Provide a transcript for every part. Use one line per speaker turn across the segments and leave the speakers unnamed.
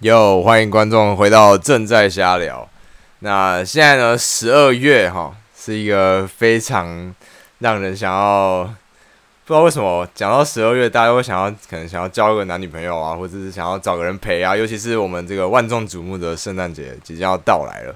哟，欢迎观众回到正在瞎聊。那现在呢，十二月哈是一个非常让人想要，不知道为什么讲到十二月，大家会想要可能想要交一个男女朋友啊，或者是想要找个人陪啊。尤其是我们这个万众瞩目的圣诞节即将要到来了。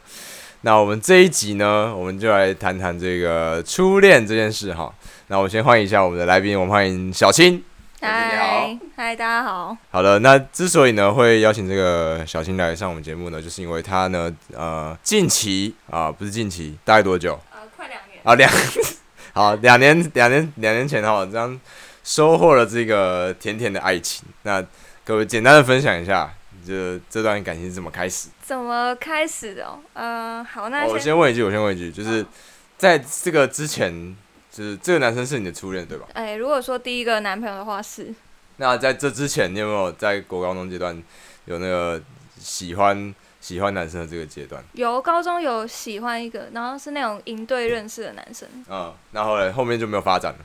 那我们这一集呢，我们就来谈谈这个初恋这件事哈。那我先欢迎一下我们的来宾，我们欢迎小青。
嗨，嗨，大家好。
好的，那之所以呢会邀请这个小新来上我们节目呢，就是因为他呢，呃，近期啊，不是近期，大概多久？
呃，快两年。
啊，两，好，两年，两年，两年前哈，这样收获了这个甜甜的爱情。那各位简单的分享一下，这这段感情是怎么开始？
怎么开始的？嗯？呃，好，那先
我先问一句，我先问一句，就是在这个之前。就是这个男生是你的初恋对吧？
哎，如果说第一个男朋友的话是。
那在这之前，你有没有在国高中阶段有那个喜欢喜欢男生的这个阶段？
有，高中有喜欢一个，然后是那种营队认识的男生。
嗯，那后来后面就没有发展了。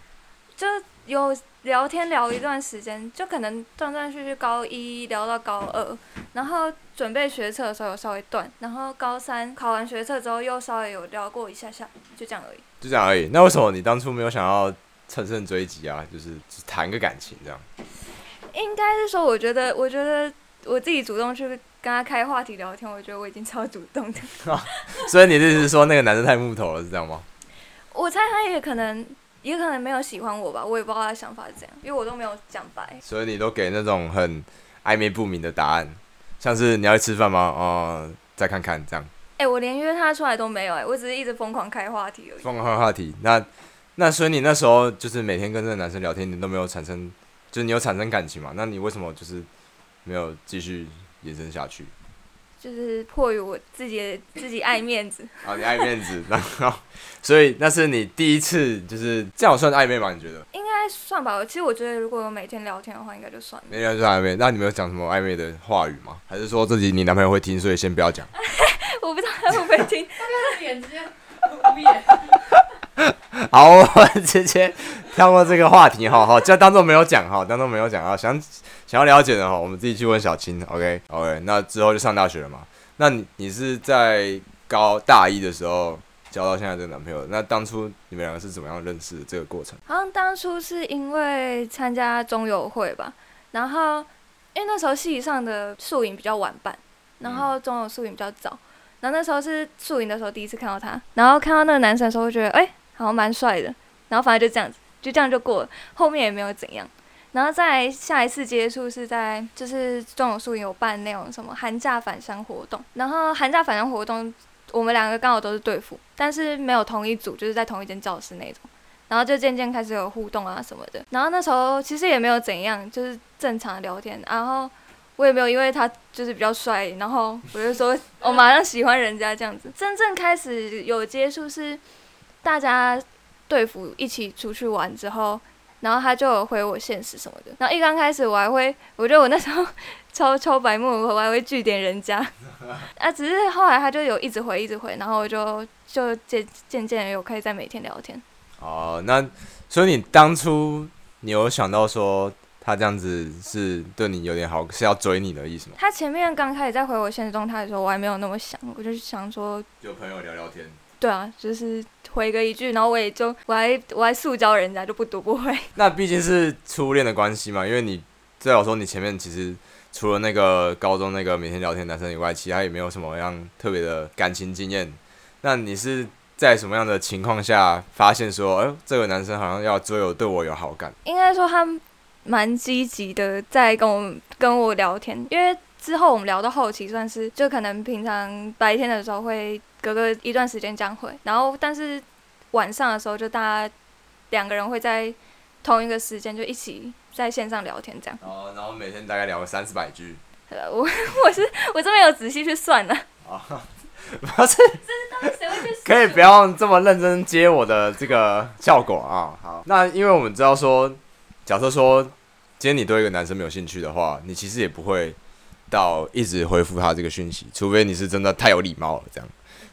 就有聊天聊一段时间，就可能断断续续，高一聊到高二，然后准备学测的时候有稍微断，然后高三考完学测之后又稍微有聊过一下下，就这样而已。
就这样而已。那为什么你当初没有想要乘胜追击啊？就是谈个感情这样？
应该是说，我觉得，我觉得我自己主动去跟他开话题聊天，我觉得我已经超主动的。
所以你的意思是说，那个男生太木头了，是这样吗？
我猜他也可能，也可能没有喜欢我吧，我也不知道他的想法是怎样，因为我都没有讲白。
所以你都给那种很暧昧不明的答案，像是你要去吃饭吗？哦、呃，再看看这样。
哎、欸，我连约他出来都没有哎、欸，我只是一直疯狂开话题而已。
疯狂开话题，那那所以你那时候就是每天跟这个男生聊天，你都没有产生，就是你有产生感情嘛？那你为什么就是没有继续延伸下去？
就是迫于我自己自己爱面子。
啊，你爱面子，然后所以那是你第一次，就是这样算暧昧吗？你觉得？
应该算吧。其实我觉得如果有每天聊天的话，应该就算了。
每天就暧昧，那你们有讲什么暧昧的话语吗？还是说自己你男朋友会听，所以先不要讲？
我不知道他会不会听。
他脸直接。
好，我们直接跳过这个话题，好好，就当做没有讲，哈，当做没有讲啊。想想要了解的哈，我们自己去问小青。OK，OK，okay? Okay, 那之后就上大学了嘛。那你你是在高大一的时候交到现在这个男朋友？那当初你们两个是怎么样认识的这个过程？
好像当初是因为参加中友会吧，然后因为那时候系上的宿营比较晚办，然后中友宿营比较早。然后那时候是宿营的时候第一次看到他，然后看到那个男生的时候，会觉得哎、欸，好像蛮帅的。然后反正就这样子，就这样就过了，后面也没有怎样。然后再下一次接触是在就是中友宿营有办那种什么寒假返乡活动，然后寒假返乡活动我们两个刚好都是队辅，但是没有同一组，就是在同一间教室那种。然后就渐渐开始有互动啊什么的。然后那时候其实也没有怎样，就是正常聊天，然后。我也没有因为他就是比较帅，然后我就说我马上喜欢人家这样子。真正开始有接触是大家队辅一起出去玩之后，然后他就有回我现实什么的。然后一刚开始我还会，我觉得我那时候 超超白目，我还会句点人家。啊，只是后来他就有一直回一直回，然后我就就渐渐渐有可以在每天聊天。
哦，那所以你当初你有想到说？他这样子是对你有点好，是要追你的意思吗？
他前面刚开始在回我现实状态的时候，我还没有那么想，我就想说，
有朋友聊聊天。
对啊，就是回个一句，然后我也就我还我还塑胶人家就不读不回。
那毕竟是初恋的关系嘛，因为你最好说你前面其实除了那个高中那个每天聊天男生以外，其他也没有什么样特别的感情经验。那你是在什么样的情况下发现说，哎、欸，这个男生好像要追我，对我有好感？
应该说他。蛮积极的，在跟我跟我聊天，因为之后我们聊到后期，算是就可能平常白天的时候会隔个一段时间这样会，然后但是晚上的时候就大家两个人会在同一个时间就一起在线上聊天这样。
哦，然后每天大概聊个三四百句。
我我是我这边有仔细去算呢。
啊，不是，可以不要这么认真接我的这个效果啊。好，那因为我们知道说。假设说，今天你对一个男生没有兴趣的话，你其实也不会到一直回复他这个讯息，除非你是真的太有礼貌了这样。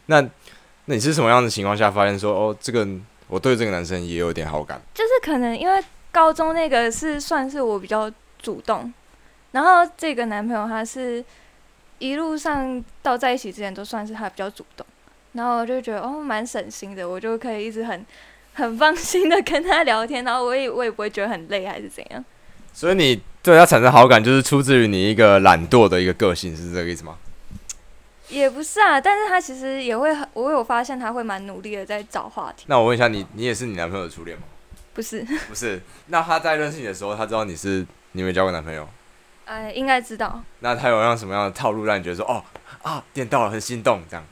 那那你是什么样的情况下发现说，哦，这个我对这个男生也有点好感？
就是可能因为高中那个是算是我比较主动，然后这个男朋友他是一路上到在一起之前都算是他比较主动，然后我就觉得哦蛮省心的，我就可以一直很很放心的跟他聊天，然后我也我也不会觉得很累还是怎样。
所以你对他产生好感，就是出自于你一个懒惰的一个个性，是这个意思吗？
也不是啊，但是他其实也会很，我有发现他会蛮努力的在找话题。
那我问一下你，你也是你男朋友的初恋吗？
不是，
不是。那他在认识你的时候，他知道你是你没交过男朋友？
哎，应该知道。
那他有让什么样的套路让你觉得说，哦啊，点到了，很心动这样？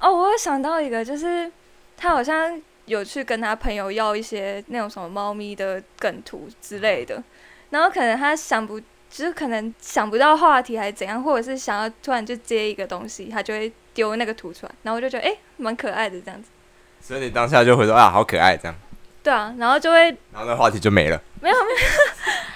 哦，我有想到一个，就是他好像有去跟他朋友要一些那种什么猫咪的梗图之类的，然后可能他想不。就是可能想不到话题还是怎样，或者是想要突然就接一个东西，他就会丢那个图出来，然后我就觉得哎，蛮、欸、可爱的这样子。
所以你当下就会说啊，好可爱这样。
对啊，然后就会，
然后那话题就没了。
没有没有，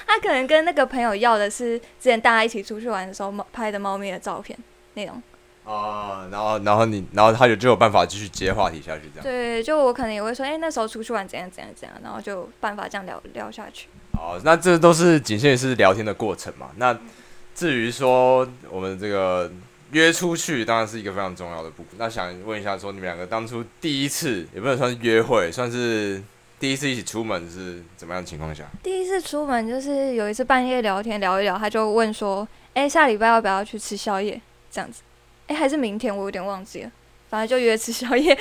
他可能跟那个朋友要的是之前大家一起出去玩的时候猫拍的猫咪的照片那种。
哦，然后然后你然后他就就有办法继续接话题下去这样。
对，就我可能也会说，哎、欸，那时候出去玩怎样怎样怎样，然后就办法这样聊聊下去。
哦，那这都是仅限于是聊天的过程嘛？那至于说我们这个约出去，当然是一个非常重要的部分。那想问一下，说你们两个当初第一次也不能算是约会，算是第一次一起出门是怎么样的情况下？
第一次出门就是有一次半夜聊天聊一聊，他就问说：“哎、下礼拜要不要去吃宵夜？”这样子，哎、还是明天？我有点忘记了。反正就约吃宵夜，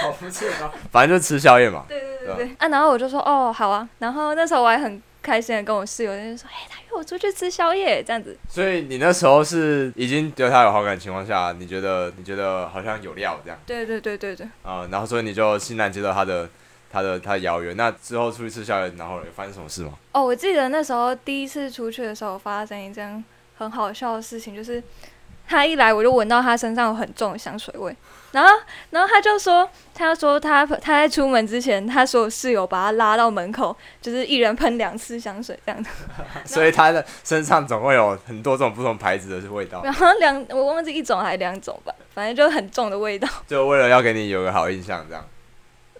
好不错啊！反正就吃宵夜嘛。
对对对对。啊，然后我就说哦，好啊。然后那时候我还很开心的跟我室友就说，哎、欸，他约我出去吃宵夜，这样子。
所以你那时候是已经对他有好感的情况下，你觉得你觉得好像有料这样？
对对对对对。
啊、嗯，然后所以你就欣然接受他的他的他的邀约。那之后出去吃宵夜，然后有发生什么事吗？
哦，我记得那时候第一次出去的时候，发生一件很好笑的事情，就是。他一来，我就闻到他身上有很重的香水味，然后，然后他就说，他说他他在出门之前，他所有室友把他拉到门口，就是一人喷两次香水这样子。
所以他的身上总会有很多种不同牌子的味道。
然后两，我忘记一种还是两种吧，反正就很重的味道。
就为了要给你有个好印象，这样。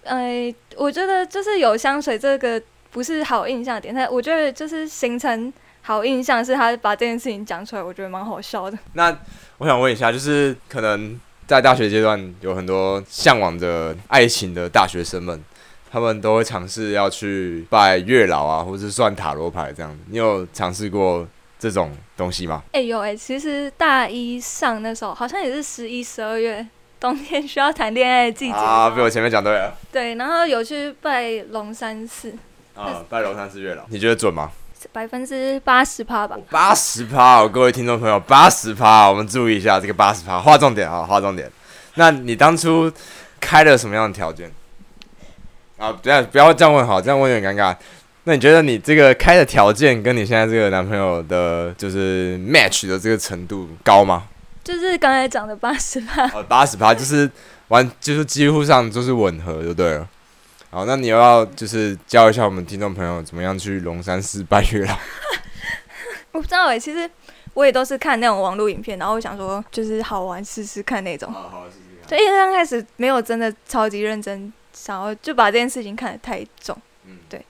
哎，我觉得就是有香水这个不是好印象点，但我觉得就是形成。好印象是他把这件事情讲出来，我觉得蛮好笑的。
那我想问一下，就是可能在大学阶段有很多向往着爱情的大学生们，他们都会尝试要去拜月老啊，或是算塔罗牌这样子。你有尝试过这种东西吗？
哎、欸、有哎、欸，其实大一上那时候好像也是十一、十二月冬天需要谈恋爱的季节
啊，被我前面讲对了。
对，然后有去拜龙山寺
啊，拜龙山寺月老，你觉得准吗？
百分之八十趴吧，
八十趴，各位听众朋友，八十趴，我们注意一下这个八十趴，划重点啊，划重点。那你当初开了什么样的条件？啊，不要不要这样问好，这样问有点尴尬。那你觉得你这个开的条件跟你现在这个男朋友的，就是 match 的这个程度高吗？
就是刚才讲的八十趴，
呃，八十趴就是完，就是几乎上就是吻合就对了。好，那你又要就是教一下我们听众朋友怎么样去龙山寺拜月老？
我不知道哎、欸，其实我也都是看那种网络影片，然后我想说就是好玩试试看那种。好好试试看。就因为刚开始没有真的超级认真，想要就把这件事情看得太重。嗯，对。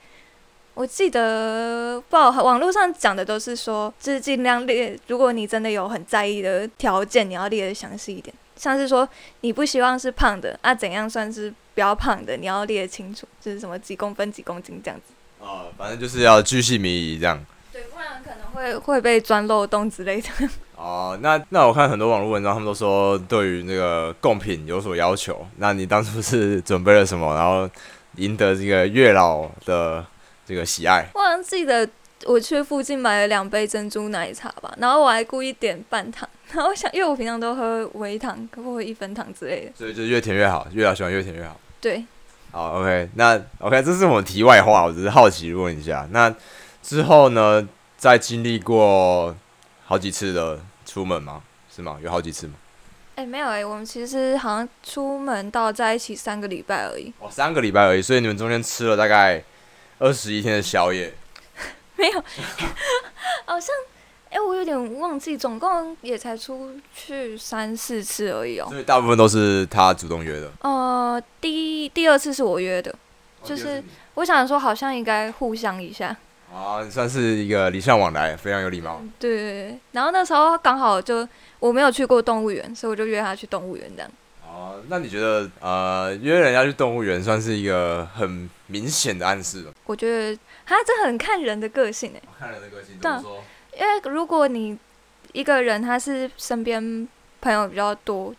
我记得不好，网络上讲的都是说，就是尽量列，如果你真的有很在意的条件，你要列的详细一点。像是说你不希望是胖的，那、啊、怎样算是？比较胖的，你要列清楚，就是什么几公分、几公斤这样子。
哦，反正就是要巨细靡遗这样。
对，不然可能会会被钻漏洞之类的。
哦，那那我看很多网络文章，他们都说对于那个贡品有所要求。那你当初是准备了什么，然后赢得这个月老的这个喜爱？
我好像记得我去附近买了两杯珍珠奶茶吧，然后我还故意点半糖。然后我想，因为我平常都喝微糖可不可以一分糖之类的，
所以就越甜越好，月老喜欢越甜越好。
对，
好，OK，那 OK，这是我们题外话，我只是好奇问一下。那之后呢，再经历过好几次的出门吗？是吗？有好几次吗？
哎、欸，没有哎、欸，我们其实好像出门到在一起三个礼拜而已。
哦，三个礼拜而已，所以你们中间吃了大概二十一天的宵夜？
没有，好像。哎、欸，我有点忘记，总共也才出去三四次而已哦。
所以大部分都是他主动约的。
呃，第一、第二次是我约的，就是我想说好像应该互相一下。
啊，算是一个礼尚往来，非常有礼貌。
对对对，然后那时候刚好就我没有去过动物园，所以我就约他去动物园这样。
哦，那你觉得呃约人家去动物园算是一个很明显的暗示吗？
我觉得他这很看人的个性哎、
哦，看人的个性怎么说？
因为如果你一个人他是身边朋友比较多，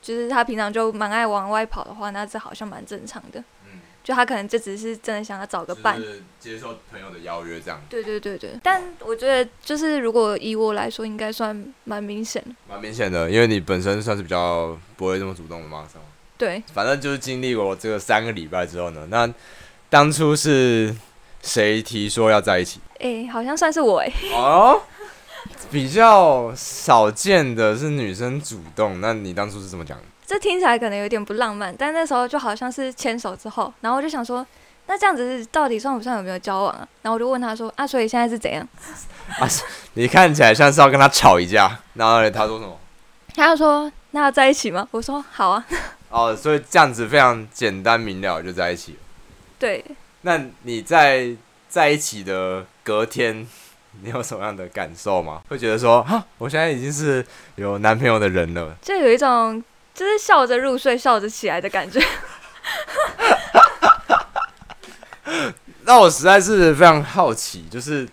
就是他平常就蛮爱往外跑的话，那这好像蛮正常的。嗯就他可能就只是真的想要找个伴，
就是接受朋友的邀约这样。
对对对对，但我觉得就是如果以我来说，应该算蛮明显的。
蛮明显的，因为你本身算是比较不会这么主动的嘛，是吗？
对。
反正就是经历过这个三个礼拜之后呢，那当初是谁提说要在一起？
哎、欸，好像算是我哎、欸。
哦。比较少见的是女生主动，那你当初是怎么讲的？
这听起来可能有点不浪漫，但那时候就好像是牵手之后，然后我就想说，那这样子到底算不算有没有交往啊？然后我就问他说，啊，所以现在是怎样？
啊，你看起来像是要跟他吵一架，然后他说什么？
他就说，那要在一起吗？我说好啊。
哦，所以这样子非常简单明了就在一起了。
对。
那你在在一起的隔天，你有什么样的感受吗？会觉得说，哈，我现在已经是有男朋友的人了，
就有一种。就是笑着入睡，笑着起来的感觉。
那我实在是非常好奇，就是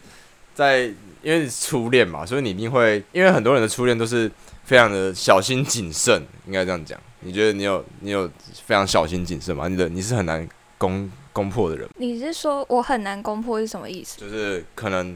在因为初恋嘛，所以你一定会，因为很多人的初恋都是非常的小心谨慎，应该这样讲。你觉得你有你有非常小心谨慎吗？你的你是很难攻攻破的人。
你是说我很难攻破是什么意思？
就是可能，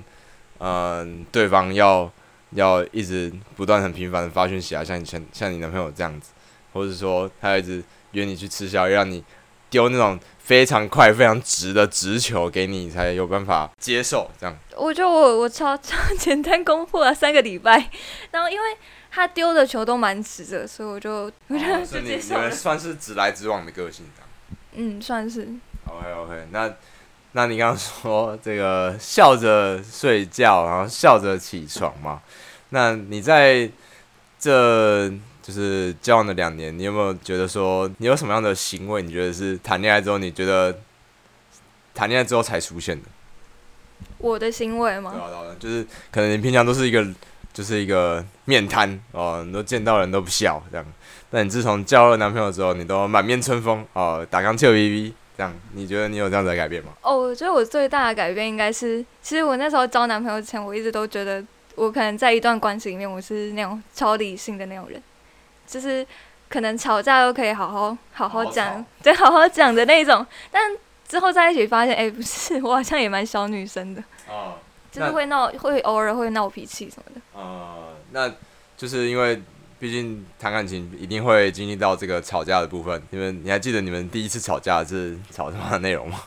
嗯、呃，对方要要一直不断很频繁的发讯息啊，像你前像你男朋友这样子。或者说，他一直约你去吃宵夜，让你丢那种非常快、非常直的直球给你，才有办法接受这样。
我觉得我我超超简单攻破了三个礼拜，然后因为他丢的球都蛮直的，所以我就我觉得就接受了。
你们算是直来直往的个性。
嗯，算是。
OK OK，那那你刚刚说这个笑着睡觉，然后笑着起床嘛？那你在这？就是交往的两年，你有没有觉得说你有什么样的行为？你觉得是谈恋爱之后，你觉得谈恋爱之后才出现的？
我的行为吗？
对啊，对啊，就是可能你平常都是一个，就是一个面瘫哦，你都见到人都不笑这样。但你自从交了男朋友之后，你都满面春风哦，打钢球 VV 这样。你觉得你有这样子的改变吗？
哦，我觉得我最大的改变应该是，其实我那时候交男朋友之前，我一直都觉得我可能在一段关系里面，我是那种超理性的那种人。就是可能吵架都可以好好好好讲，对，好好讲的那种。但之后在一起发现，哎、欸，不是，我好像也蛮小女生的。哦。就是会闹，会偶尔会闹脾气什么的。
呃，那就是因为毕竟谈感情一定会经历到这个吵架的部分。你们你还记得你们第一次吵架是吵什么内容吗？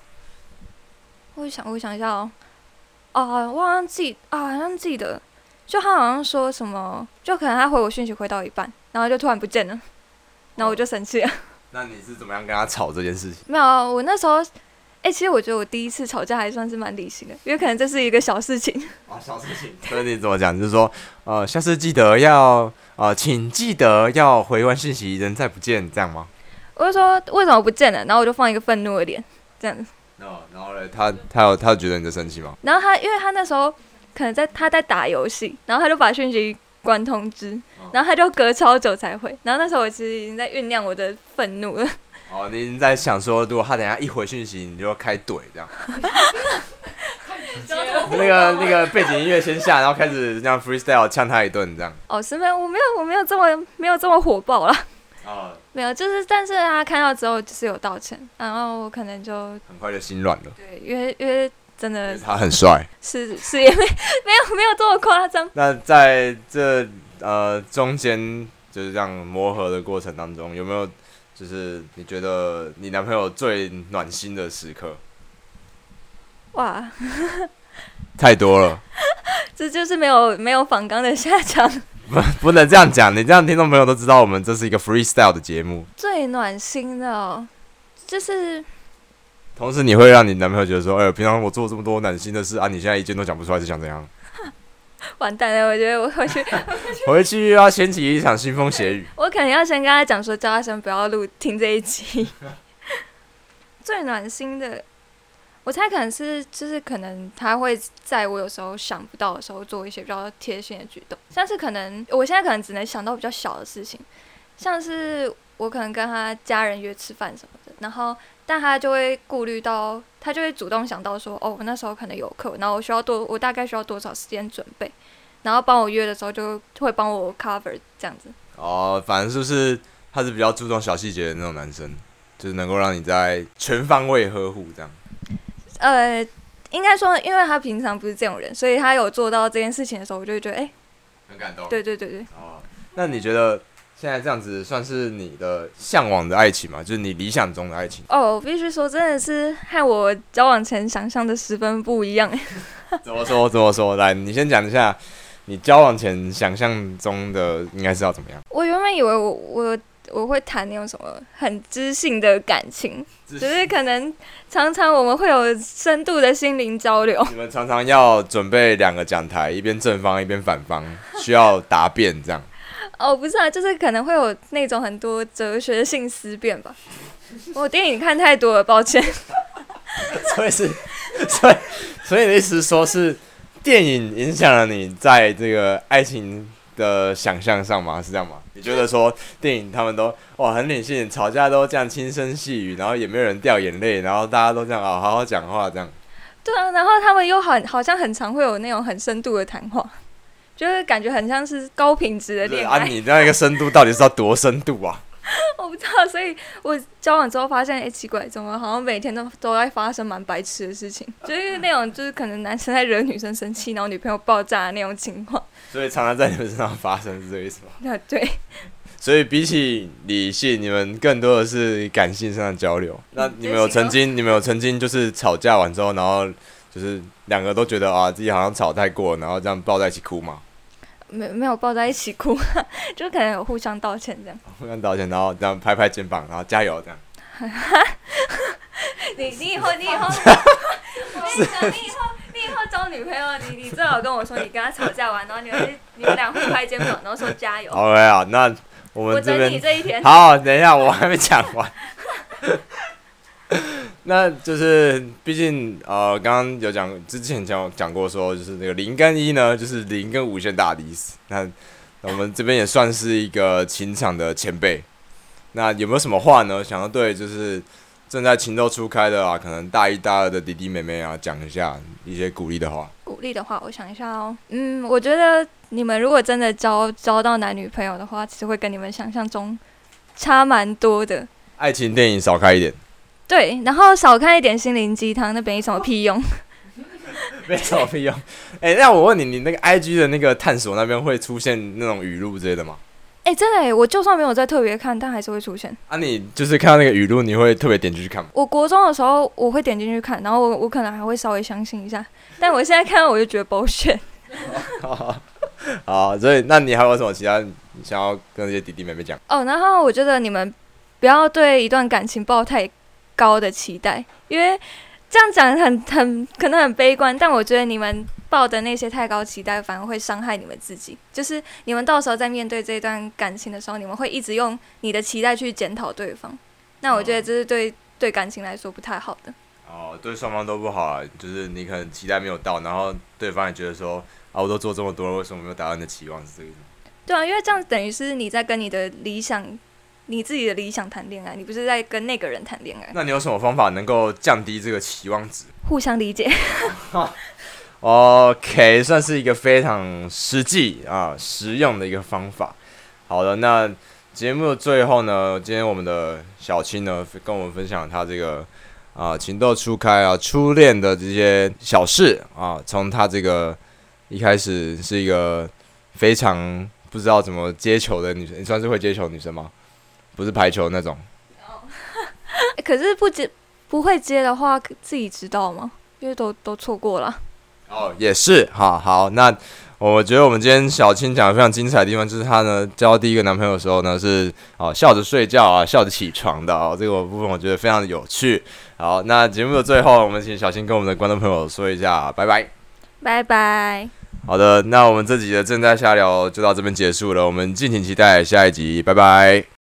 我想，我想一下哦。啊，我好像记啊，好像记得，就他好像说什么，就可能他回我讯息回到一半。然后就突然不见了，然后我就生气了。
那你是怎么样跟他吵这件事情？
没有，我那时候，哎、欸，其实我觉得我第一次吵架还算是蛮理性的，因为可能这是一个小事情。
啊，小事情。所以你怎么讲？就是说，呃，下次记得要，呃，请记得要回完信息，人再不见，这样吗？
我就说为什么不见了？然后我就放一个愤怒的脸，这样子。
哦，然后嘞，他他有他有觉得你在生气吗？
然后他，因为他那时候可能在他在打游戏，然后他就把讯息关通知。然后他就隔超久才回，然后那时候我其实已经在酝酿我的愤怒了。
哦，你在想说，如果他等下一回讯息，你就要开怼这样。那个那个背景音乐先下，然后开始这样 freestyle 呛他一顿这样。
哦，是没有，我没有，我没有这么没有这么火爆啦。哦。没有，就是但是他看到之后就是有道歉，然后我可能就
很快就心软了。
对，因为因为真的
他很帅。
是是也没没有没有这么夸张。
那在这。呃，中间就是这样磨合的过程当中，有没有就是你觉得你男朋友最暖心的时刻？哇，太多了，
这就是没有没有仿刚的下场。
不，不能这样讲，你这样听众朋友都知道，我们这是一个 freestyle 的节目。
最暖心的哦，就是，
同时你会让你男朋友觉得说，哎呦，平常我做这么多暖心的事啊，你现在一件都讲不出来，是想怎样？
完蛋了！我觉得我 回去，
回去又要掀起一场腥风血雨。
我可能要先跟他讲说，叫他先不要录听这一集。最暖心的，我猜可能是就是可能他会在我有时候想不到的时候做一些比较贴心的举动，像是可能我现在可能只能想到比较小的事情，像是我可能跟他家人约吃饭什么的，然后但他就会顾虑到，他就会主动想到说，哦，我那时候可能有课，然后我需要多，我大概需要多少时间准备，然后帮我约的时候就会帮我 cover 这样子。
哦，反正就是他是比较注重小细节的那种男生，就是能够让你在全方位呵护这样。
呃，应该说，因为他平常不是这种人，所以他有做到这件事情的时候，我就会觉得，哎、欸，
很感动。
对对对对。
哦，那你觉得现在这样子算是你的向往的爱情吗？就是你理想中的爱情？
哦，我必须说，真的是和我交往前想象的十分不一样。
怎么说？怎么说？来，你先讲一下，你交往前想象中的应该是要怎么样？
我原本以为我我。我会谈那种什么很知性的感情，只是可能常常我们会有深度的心灵交流。
你们常常要准备两个讲台，一边正方一边反方，需要答辩这样。
哦，不是啊，就是可能会有那种很多哲学性思辨吧。我电影看太多了，抱歉。
所以是，所以所以你的意思说是电影影响了你在这个爱情的想象上吗？是这样吗？你觉得说电影他们都哇很理性，吵架都这样轻声细语，然后也没有人掉眼泪，然后大家都这样啊好好讲话这样。
对啊，然后他们又很好像很常会有那种很深度的谈话，就是感觉很像是高品质的恋爱。啊，你那一个深度到底是要多深度啊？我不知道，所以我交往之后发现，哎、欸，奇怪，怎么好像每天都都在发生蛮白痴的事情，就是那种就是可能男生在惹女生生气，然后女朋友爆炸的那种情况。
所以常常在你们身上发生，是这个意思吗？
那对。
所以比起理性，你们更多的是感性上的交流。那你们有曾经，你们有曾经就是吵架完之后，然后就是两个都觉得啊自己好像吵太过，然后这样抱在一起哭吗？
没没有抱在一起哭，就可能有互相道歉这样。
互相道歉，然后这样拍拍肩膀，然后加油这样。
你你以后 你以后，我跟你讲，你以后你以后交女朋友，你你最好跟我说，你跟他吵架完，然后你们你们俩互拍肩膀，然后说加油。
OK 啊，那我们这边
我等你这一天。
好，等一下我还没讲完。那就是，毕竟呃，刚刚有讲之前讲讲过说，就是那个零跟一呢，就是零跟无限大的意思。那我们这边也算是一个情场的前辈。那有没有什么话呢？想要对就是正在情窦初开的啊，可能大一、大二的弟弟妹妹啊，讲一下一些鼓励的话。
鼓励的话，我想一下哦。嗯，我觉得你们如果真的交交到男女朋友的话，其实会跟你们想象中差蛮多的。
爱情电影少看一点。
对，然后少看一点心灵鸡汤，那没什么屁用。
没什么屁用。哎、欸，那我问你，你那个 I G 的那个探索那边会出现那种语录之类的吗？
哎、欸，真的哎，我就算没有在特别看，但还是会出现。
啊，你就是看到那个语录，你会特别点进去看吗？
我国中的时候，我会点进去看，然后我我可能还会稍微相信一下，但我现在看到我就觉得 bullshit。
好，所以那你还有什么其他想要跟这些弟弟妹妹讲？
哦，然后我觉得你们不要对一段感情抱太高的期待，因为这样讲很很可能很悲观，但我觉得你们抱的那些太高期待，反而会伤害你们自己。就是你们到时候在面对这段感情的时候，你们会一直用你的期待去检讨对方。那我觉得这是对对感情来说不太好的。
哦，对双方都不好啊。就是你可能期待没有到，然后对方也觉得说啊，我都做这么多了，为什么没有达到你的期望？是这个意思？
对啊，因为这样等于是你在跟你的理想。你自己的理想谈恋爱，你不是在跟那个人谈恋爱？
那你有什么方法能够降低这个期望值？
互相理解。
OK，算是一个非常实际啊实用的一个方法。好的，那节目的最后呢，今天我们的小青呢跟我们分享她这个啊情窦初开啊初恋的这些小事啊，从她这个一开始是一个非常不知道怎么接球的女生，你算是会接球女生吗？不是排球那种，
可是不接不会接的话，自己知道吗？因为都都错过了。
哦，也是，好好。那我觉得我们今天小青讲的非常精彩的地方，就是她呢交第一个男朋友的时候呢是哦笑着睡觉啊，笑着起床的哦。这个部分我觉得非常的有趣。好，那节目的最后，我们请小青跟我们的观众朋友说一下，拜拜，
拜拜。
好的，那我们这集的正在瞎聊就到这边结束了，我们敬请期待下一集，拜拜。